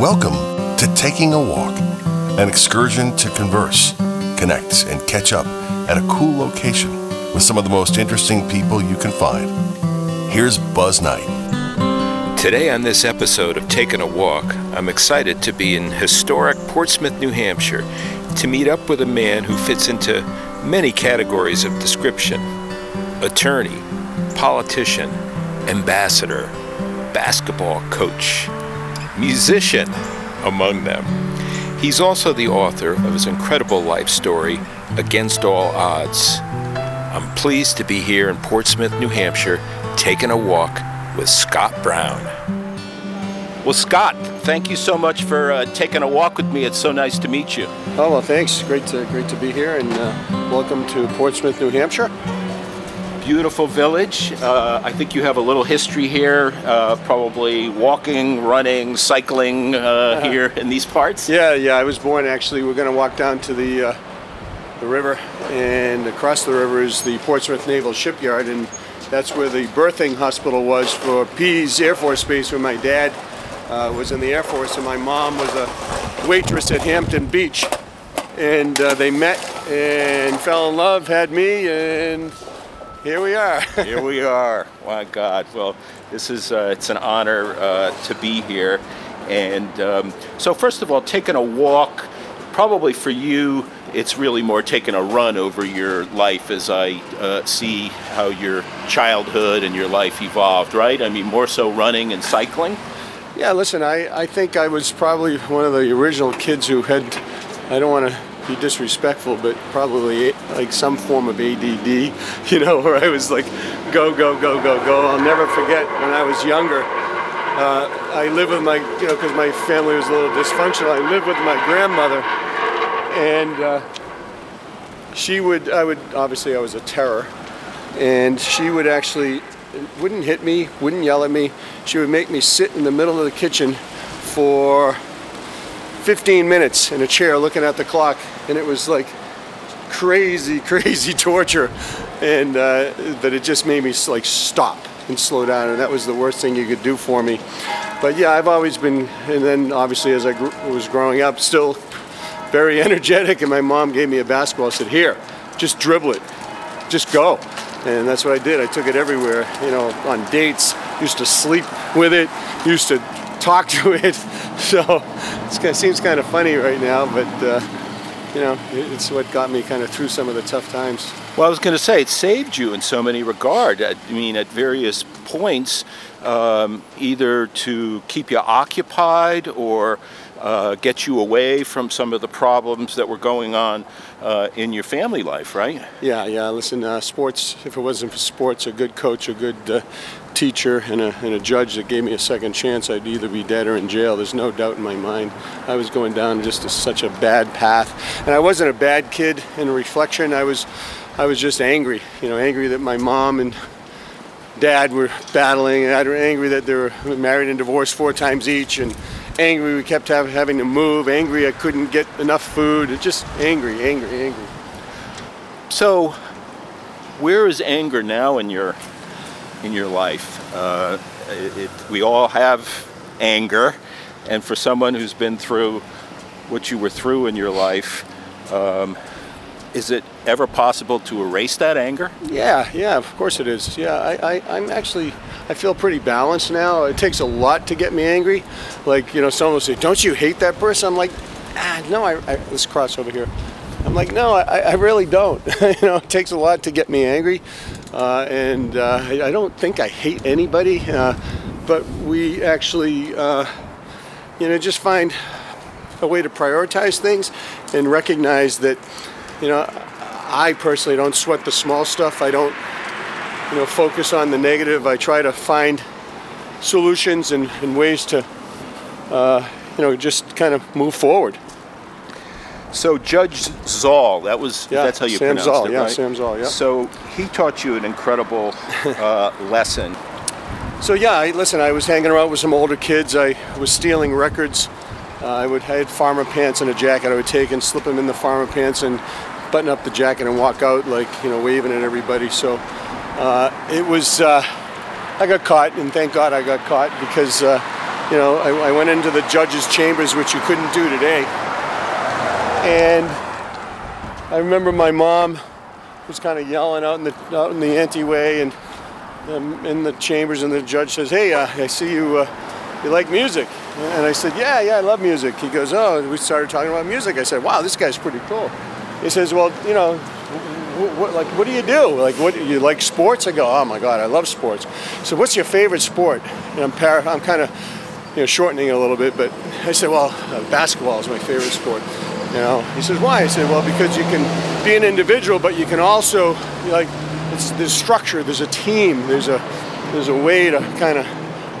Welcome to Taking a Walk, an excursion to converse, connect, and catch up at a cool location with some of the most interesting people you can find. Here's Buzz Knight. Today, on this episode of Taking a Walk, I'm excited to be in historic Portsmouth, New Hampshire, to meet up with a man who fits into many categories of description attorney, politician, ambassador, basketball coach, musician, among them. He's also the author of his incredible life story, Against All Odds. I'm pleased to be here in Portsmouth, New Hampshire, taking a walk with Scott Brown. Well, Scott, thank you so much for uh, taking a walk with me. It's so nice to meet you. Oh well, thanks. Great to great to be here, and uh, welcome to Portsmouth, New Hampshire. Beautiful village. Uh, I think you have a little history here, uh, probably walking, running, cycling uh, here in these parts. Yeah, yeah. I was born actually. We're going to walk down to the uh, the river, and across the river is the Portsmouth Naval Shipyard, and that's where the birthing hospital was for Pease Air Force Base, where my dad uh, was in the Air Force, and my mom was a waitress at Hampton Beach. And uh, they met and fell in love, had me, and here we are. here we are. My God. Well, this is uh, it's an honor uh, to be here. And um, so, first of all, taking a walk, probably for you, it's really more taking a run over your life as I uh, see how your childhood and your life evolved, right? I mean, more so running and cycling. Yeah, listen, I, I think I was probably one of the original kids who had, I don't want to be disrespectful, but probably like some form of ADD, you know, where I was like, go, go, go, go, go. I'll never forget when I was younger. Uh, I lived with my, you know, because my family was a little dysfunctional. I lived with my grandmother, and uh, she would, I would, obviously, I was a terror, and she would actually wouldn't hit me, wouldn't yell at me. She would make me sit in the middle of the kitchen for 15 minutes in a chair looking at the clock, and it was like crazy, crazy torture. And uh, but it just made me like stop and slow down, and that was the worst thing you could do for me. But yeah, I've always been, and then obviously as I grew, was growing up, still very energetic. And my mom gave me a basketball. I said, "Here, just dribble it, just go." and that's what I did. I took it everywhere, you know, on dates. Used to sleep with it. Used to talk to it. So it seems kind of funny right now, but uh, you know, it's what got me kind of through some of the tough times. Well, I was going to say it saved you in so many regard. I mean, at various points, um, either to keep you occupied or uh, get you away from some of the problems that were going on uh, in your family life, right? Yeah, yeah. Listen, uh, sports, if it wasn't for sports, a good coach, a good uh, teacher, and a, and a judge that gave me a second chance, I'd either be dead or in jail. There's no doubt in my mind. I was going down just a, such a bad path. And I wasn't a bad kid in reflection. I was, I was just angry, you know, angry that my mom and dad were battling, and I was angry that they were married and divorced four times each, and angry we kept have, having to move, angry I couldn't get enough food, just angry, angry, angry. So, where is anger now in your in your life? Uh, it, we all have anger, and for someone who's been through what you were through in your life, um, is it ever possible to erase that anger? Yeah, yeah, of course it is. Yeah, I, I, I'm actually, I feel pretty balanced now. It takes a lot to get me angry. Like, you know, someone will say, don't you hate that person? I'm like, ah, no, I, I let's cross over here. I'm like, no, I, I really don't. you know, it takes a lot to get me angry. Uh, and uh, I, I, don't think I hate anybody, uh, but we actually, uh, you know, just find a way to prioritize things and recognize that you know, I personally don't sweat the small stuff. I don't, you know, focus on the negative. I try to find solutions and, and ways to, uh, you know, just kind of move forward. So Judge Zoll, that was yeah, that's how you Sam pronounce Zoll, it, yeah, right? Sam Zoll, yeah. So he taught you an incredible uh, lesson. So yeah, I, listen, I was hanging around with some older kids. I was stealing records. Uh, I would I had farmer pants and a jacket. I would take and slip them in the farmer pants and button up the jacket and walk out like you know waving at everybody. So uh, it was uh, I got caught, and thank God I got caught because uh, you know, I, I went into the judge's chambers, which you couldn't do today. And I remember my mom was kind of yelling out in the out in the anteway and um, in the chambers, and the judge says, "Hey, uh, I see you. Uh, you like music?" And I said, "Yeah, yeah, I love music." He goes, "Oh," we started talking about music. I said, "Wow, this guy's pretty cool." He says, "Well, you know, what, like, what do you do? Like, what you like sports?" I go, "Oh my God, I love sports." So, what's your favorite sport? And I'm para- I'm kind of you know shortening it a little bit, but I said, "Well, uh, basketball is my favorite sport." You know, he says, "Why?" I said, "Well, because you can be an individual, but you can also like it's, there's structure, there's a team, there's a there's a way to kind of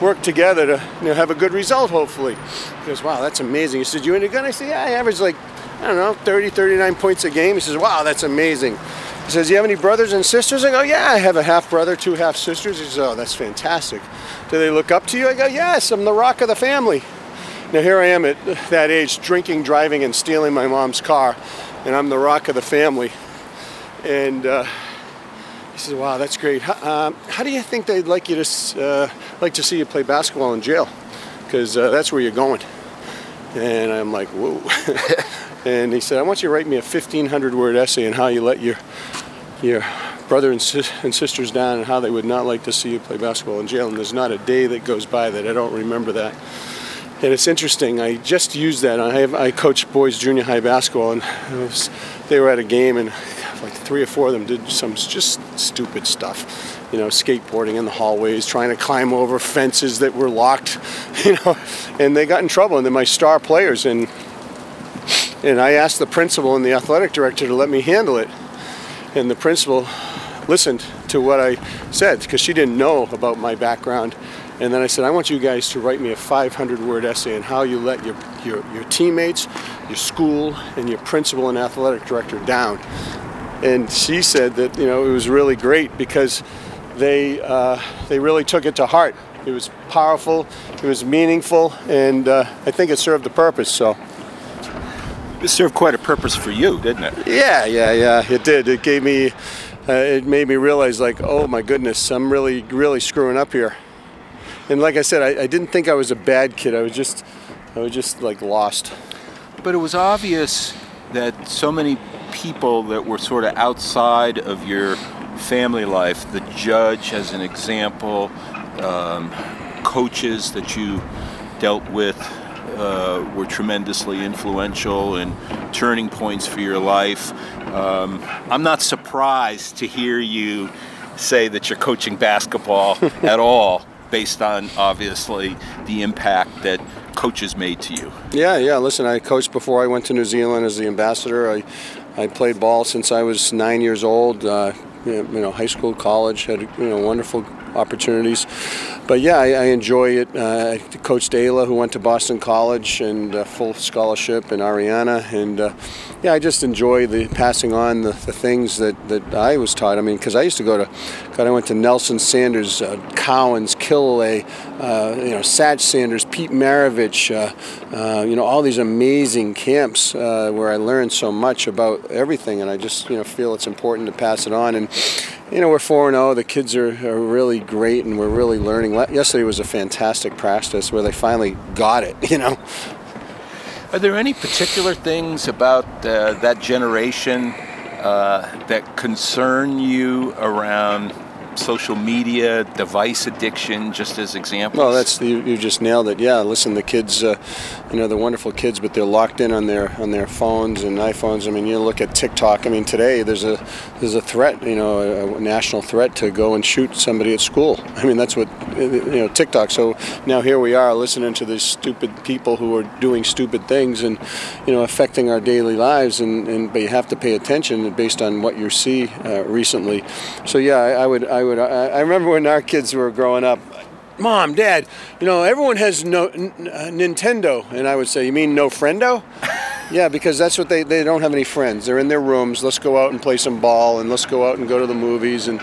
work together to you know, have a good result, hopefully." He goes, "Wow, that's amazing." He said, "You into gun?" I said, "Yeah, I average like I don't know, 30, 39 points a game." He says, "Wow, that's amazing." He says, do "You have any brothers and sisters?" I go, "Yeah, I have a half brother, two half sisters." He says, "Oh, that's fantastic." Do they look up to you? I go, "Yes, I'm the rock of the family." Now here I am at that age, drinking, driving, and stealing my mom's car, and I'm the rock of the family. And uh, he says, "Wow, that's great. How, um, how do you think they'd like you to uh, like to see you play basketball in jail? Because uh, that's where you're going." And I'm like, "Whoa!" and he said, "I want you to write me a 1,500 word essay on how you let your your brother and, and sisters down, and how they would not like to see you play basketball in jail." And there's not a day that goes by that I don't remember that. And it's interesting. I just used that. I have I coach boys junior high basketball, and was, they were at a game, and like three or four of them did some just stupid stuff. You know, skateboarding in the hallways, trying to climb over fences that were locked. You know, and they got in trouble. And they're my star players, and and I asked the principal and the athletic director to let me handle it. And the principal listened to what I said because she didn't know about my background. And then I said, I want you guys to write me a 500 word essay on how you let your, your, your teammates, your school, and your principal and athletic director down. And she said that, you know, it was really great because they, uh, they really took it to heart. It was powerful, it was meaningful, and uh, I think it served the purpose. So, It served quite a purpose for you, didn't it? yeah, yeah, yeah, it did. It gave me, uh, it made me realize, like, oh my goodness, I'm really, really screwing up here. And like I said, I, I didn't think I was a bad kid. I was just, I was just like lost. But it was obvious that so many people that were sort of outside of your family life, the judge as an example, um, coaches that you dealt with uh, were tremendously influential and turning points for your life. Um, I'm not surprised to hear you say that you're coaching basketball at all, based on obviously the impact that coaches made to you. Yeah, yeah. Listen, I coached before I went to New Zealand as the ambassador. I, I played ball since I was nine years old. Uh, you know, high school, college, had you know wonderful opportunities. But yeah, I, I enjoy it. Uh, I coached Ayla, who went to Boston College and uh, full scholarship, and Ariana, and uh, yeah, I just enjoy the passing on the, the things that, that I was taught. I mean, because I used to go to, God, I went to Nelson Sanders, uh, Cowens, Killalay, uh, you know, Satch Sanders, Pete Maravich, uh, you know, all these amazing camps where I learned so much about everything, and I just you know feel it's important to pass it on. And you know, we're four and zero. The kids are, are really great, and we're really learning. Yesterday was a fantastic practice where they finally got it. You know. Are there any particular things about uh, that generation uh, that concern you around social media, device addiction, just as examples? Well, that's you, you just nailed it. Yeah, listen, the kids, uh, you know, they're wonderful kids, but they're locked in on their on their phones and iPhones. I mean, you look at TikTok. I mean, today there's a there's a threat, you know, a, a national threat to go and shoot somebody at school. I mean, that's what you know TikTok. So now here we are listening to these stupid people who are doing stupid things and you know affecting our daily lives, and, and but you have to pay attention based on what you see uh, recently. So yeah, I, I would I would I, I remember when our kids were growing up. Mom, Dad, you know everyone has no n- uh, Nintendo, and I would say, you mean no friendo? yeah, because that's what they they don't have any friends. They're in their rooms. Let's go out and play some ball, and let's go out and go to the movies, and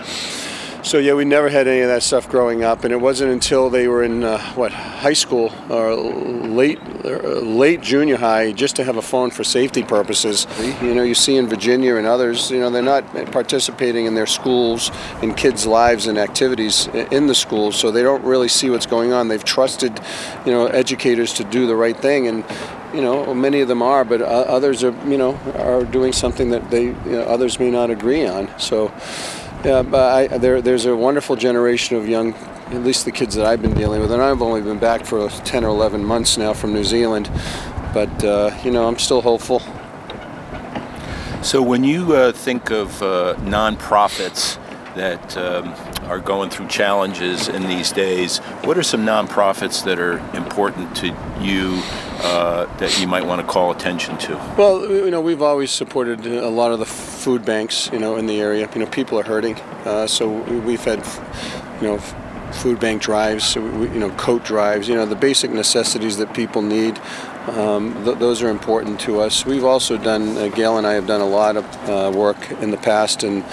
So yeah, we never had any of that stuff growing up, and it wasn't until they were in uh, what high school or late uh, late junior high just to have a phone for safety purposes. You know, you see in Virginia and others, you know, they're not participating in their schools and kids' lives and activities in the schools, so they don't really see what's going on. They've trusted, you know, educators to do the right thing, and you know, many of them are, but others are, you know, are doing something that they, you know, others may not agree on. So, yeah, but I, there, there's a wonderful generation of young, at least the kids that I've been dealing with, and I've only been back for 10 or 11 months now from New Zealand, but uh, you know, I'm still hopeful. So, when you uh, think of uh, nonprofits that um, are going through challenges in these days, what are some nonprofits that are important to you uh, that you might want to call attention to? Well, you know, we've always supported a lot of the food banks, you know, in the area. You know, people are hurting, uh, so we've had, you know, food bank drives, you know, coat drives, you know, the basic necessities that people need. Um, th- those are important to us. We've also done, uh, Gail and I have done a lot of uh, work in the past, and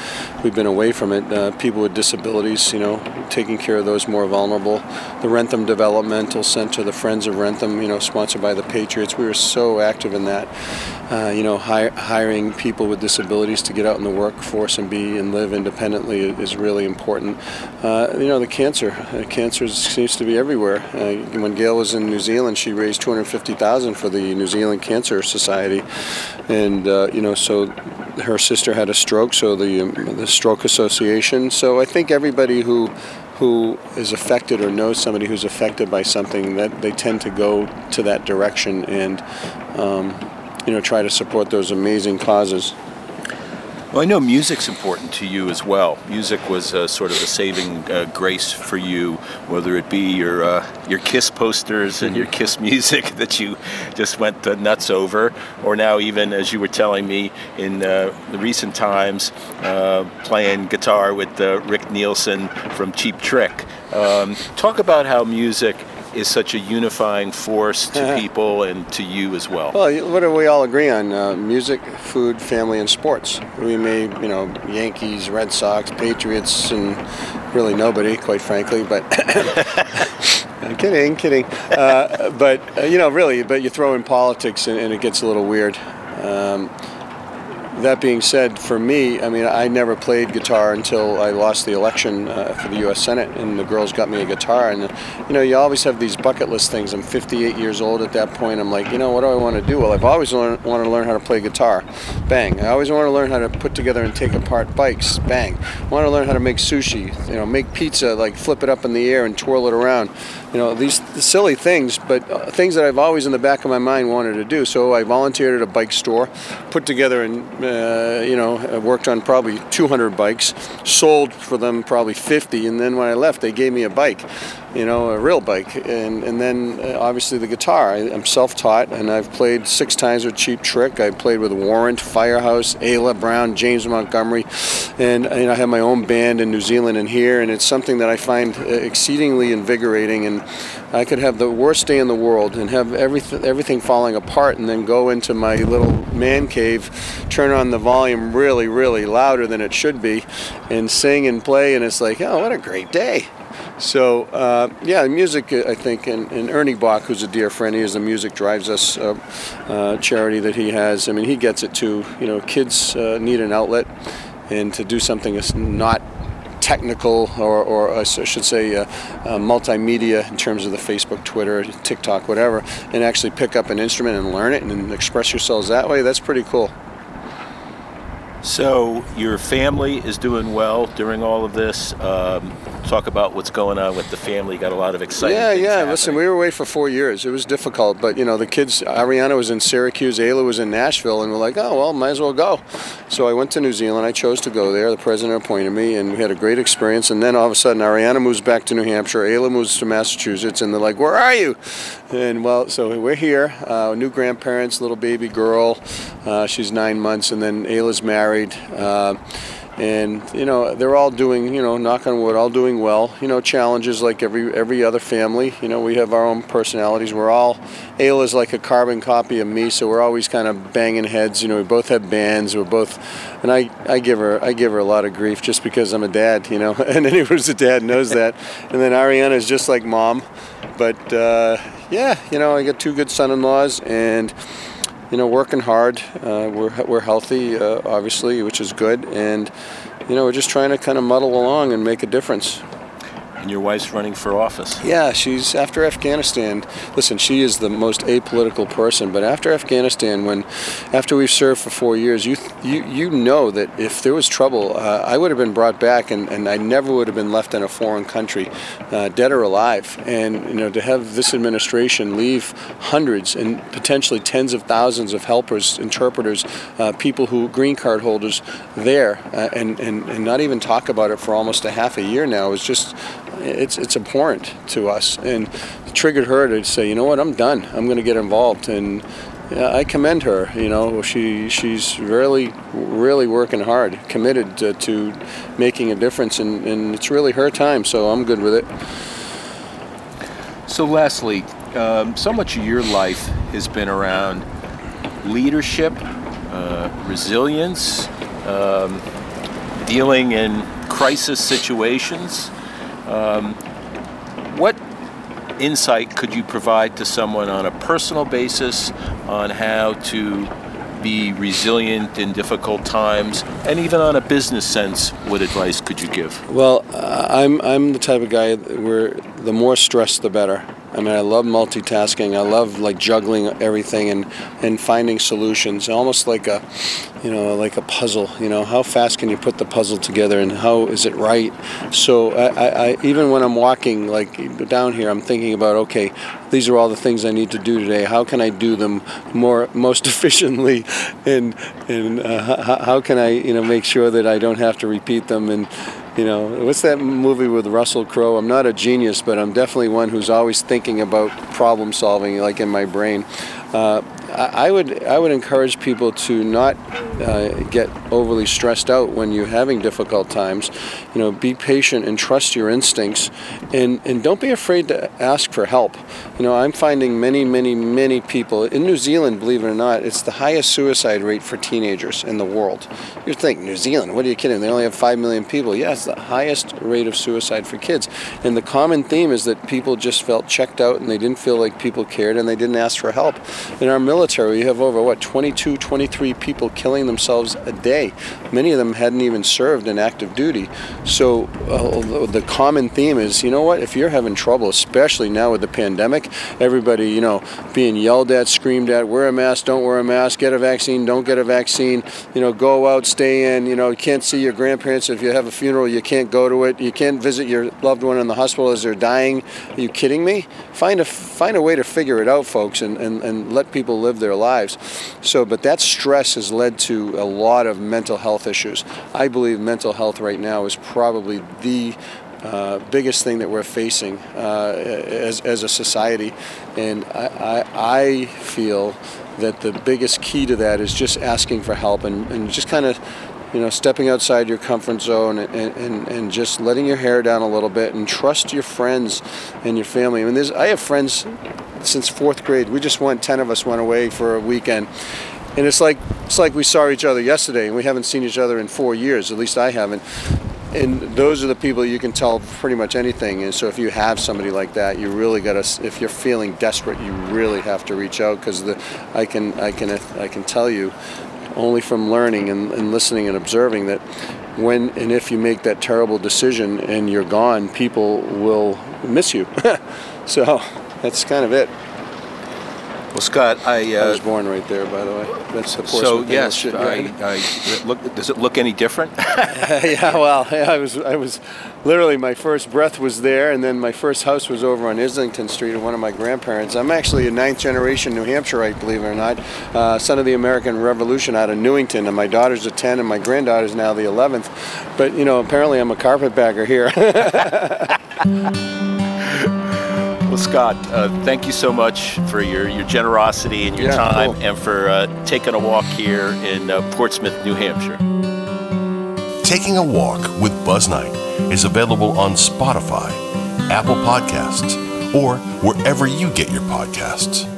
we've been away from it. Uh, people with disabilities, you know, taking care of those more vulnerable. The Wrentham Developmental Center, the Friends of Wrentham, you know, sponsored by the Patriots. We were so active in that. Uh, you know, hi- hiring people with disabilities to get out in the workforce and be and live independently is really important. Uh, you know, the cancer, uh, cancer seems to be everywhere. when Gail was in New Zealand, she raised 250,000 for the New Zealand Cancer Society, and uh, you know, so her sister had a stroke, so the um, the Stroke Association. So I think everybody who who is affected or knows somebody who's affected by something that they tend to go to that direction and um, you know try to support those amazing causes. Well, I know music's important to you as well. Music was uh, sort of a saving uh, grace for you, whether it be your uh, your Kiss posters and your Kiss music that you just went uh, nuts over, or now even as you were telling me in uh, the recent times, uh, playing guitar with Rick Nielsen from Cheap Trick. Um, talk about how music is such a unifying force to people and to you as well? Well, what do we all agree on? Uh, music, food, family, and sports. We may, you know, Yankees, Red Sox, Patriots, and really nobody, quite frankly, but. kidding, kidding. Uh, but, uh, you know, really, but you throw in politics and, and it gets a little weird. Um, that being said, for me, I mean, I never played guitar until I lost the election uh, for the U.S. Senate, and the girls got me a guitar. And you know, you always have these bucket list things. I'm 58 years old at that point. I'm like, you know, what do I want to do? Well, I've always wanted to learn how to play guitar. Bang. I always want to learn how to put together and take apart bikes. Bang. I want to learn how to make sushi. You know, make pizza, like flip it up in the air and twirl it around. You know, these silly things, but uh, things that I've always in the back of my mind wanted to do. So I volunteered at a bike store, put together and uh, you know, worked on probably 200 bikes, sold for them probably 50, and then when I left, they gave me a bike, you know, a real bike, and and then uh, obviously the guitar. I, am self-taught, and I've played six times with Cheap Trick. I played with Warrant, Firehouse, Ayla Brown, James Montgomery, and, and I have my own band in New Zealand and here, and it's something that I find uh, exceedingly invigorating and I could have the worst day in the world and have everything everything falling apart, and then go into my little man cave, turn on the volume really, really louder than it should be, and sing and play, and it's like, oh, what a great day. So uh, yeah, music. I think, and, and, Ernie Boch, who's a dear friend, he is the Music Drives Us uh, uh, charity that he has. I mean, he gets it too. You know, kids uh, need an outlet, and to do something that's not technical or, or uh, I should say uh, uh, multimedia in terms of the Facebook, Twitter, TikTok, whatever, and actually pick up an instrument and learn it and express yourselves that way, that's pretty cool. So your family is doing well during all of this. Um, talk about what's going on with the family. You got a lot of excitement. Yeah, yeah. Happening. Listen, we were away for four years. It was difficult, but you know the kids. Ariana was in Syracuse. Ayla was in Nashville, and we're like, oh well, might as well go. So I went to New Zealand. I chose to go there. The president appointed me, and we had a great experience. And then all of a sudden, Ariana moves back to New Hampshire. Ayla moves to Massachusetts, and they're like, where are you? And well, so we're here. Uh, new grandparents, little baby girl. Uh, she's nine months, and then Ayla's married. Uh, and you know they're all doing you know knock on wood all doing well. You know challenges like every every other family. You know we have our own personalities. We're all Ayla's like a carbon copy of me so we're always kind of banging heads. You know we both have bands. We're both and I, I give her I give her a lot of grief just because I'm a dad you know and anyone who's a dad knows that. And then Ariana is just like mom. But uh, yeah you know I got two good son-in-laws and you know, working hard. Uh, we're, we're healthy, uh, obviously, which is good. And, you know, we're just trying to kind of muddle along and make a difference and your wife's running for office. Yeah, she's after Afghanistan. Listen, she is the most apolitical person, but after Afghanistan, when after we've served for four years, you you you know that if there was trouble, uh, I would have been brought back, and, and I never would have been left in a foreign country, uh, dead or alive. And you know, to have this administration leave hundreds and potentially tens of thousands of helpers, interpreters, uh, people who green card holders there, uh, and, and and not even talk about it for almost a half a year now is just it's it's abhorrent to us, and triggered her to say, you know what, I'm done. I'm going to get involved, and I commend her. You know, she she's really really working hard, committed to, to making a difference, and, and it's really her time. So I'm good with it. So, lastly, um, so much of your life has been around leadership, uh, resilience, um, dealing in crisis situations. Um, what insight could you provide to someone on a personal basis on how to be resilient in difficult times, and even on a business sense, what advice could you give? Well, uh, I'm I'm the type of guy where the more stress, the better. I mean, I love multitasking. I love like juggling everything and, and finding solutions, almost like a, you know, like a puzzle. You know, how fast can you put the puzzle together and how is it right? So I, I, I even when I'm walking like down here, I'm thinking about okay, these are all the things I need to do today. How can I do them more most efficiently, and and uh, how, how can I you know make sure that I don't have to repeat them and you know, what's that movie with Russell Crowe? I'm not a genius, but I'm definitely one who's always thinking about problem solving, like in my brain. Uh, I would I would encourage people to not uh, get overly stressed out when you're having difficult times. You know, be patient and trust your instincts, and and don't be afraid to ask for help. You know, I'm finding many many many people in New Zealand, believe it or not, it's the highest suicide rate for teenagers in the world. You think New Zealand? What are you kidding? They only have five million people. Yes, the highest rate of suicide for kids, and the common theme is that people just felt checked out and they didn't feel like people cared and they didn't ask for help. In our military military, you have over what 22, 23 people killing themselves a day. Many of them hadn't even served in active duty. So uh, the common theme is, you know what? If you're having trouble, especially now with the pandemic, everybody, you know, being yelled at, screamed at, wear a mask, don't wear a mask, get a vaccine, don't get a vaccine, you know, go out, stay in, you know, you can't see your grandparents if you have a funeral, you can't go to it, you can't visit your loved one in the hospital as they're dying. Are you kidding me? Find a find a way to figure it out, folks, and, and, and let people live their lives. So, but that stress has led to a lot of mental health issues. I believe mental health right now is probably the uh, biggest thing that we're facing uh, as, as a society. And I, I, I, feel that the biggest key to that is just asking for help and, and just kind of you know, stepping outside your comfort zone and, and, and just letting your hair down a little bit and trust your friends and your family. I mean, there's, I have friends since fourth grade. We just went, 10 of us went away for a weekend. And it's like, it's like we saw each other yesterday and we haven't seen each other in four years, at least I haven't. And those are the people you can tell pretty much anything. And so if you have somebody like that, you really got to, if you're feeling desperate, you really have to reach out because I can, I can, I can tell you only from learning and, and listening and observing that when and if you make that terrible decision and you're gone, people will miss you. so that's kind of it. Well, Scott, I, uh, I was born right there, by the way. That's the So yes, I, I, look, does it look any different? yeah, well, I was, I was, literally my first breath was there, and then my first house was over on Islington Street of one of my grandparents. I'm actually a ninth generation New Hampshireite, believe it or not, uh, son of the American Revolution out of Newington, and my daughter's a 10, and my granddaughter's now the 11th. But you know, apparently I'm a carpetbagger here. Well, Scott, uh, thank you so much for your, your generosity and your yeah, time cool. and for uh, taking a walk here in uh, Portsmouth, New Hampshire. Taking a Walk with Buzz Knight is available on Spotify, Apple Podcasts, or wherever you get your podcasts.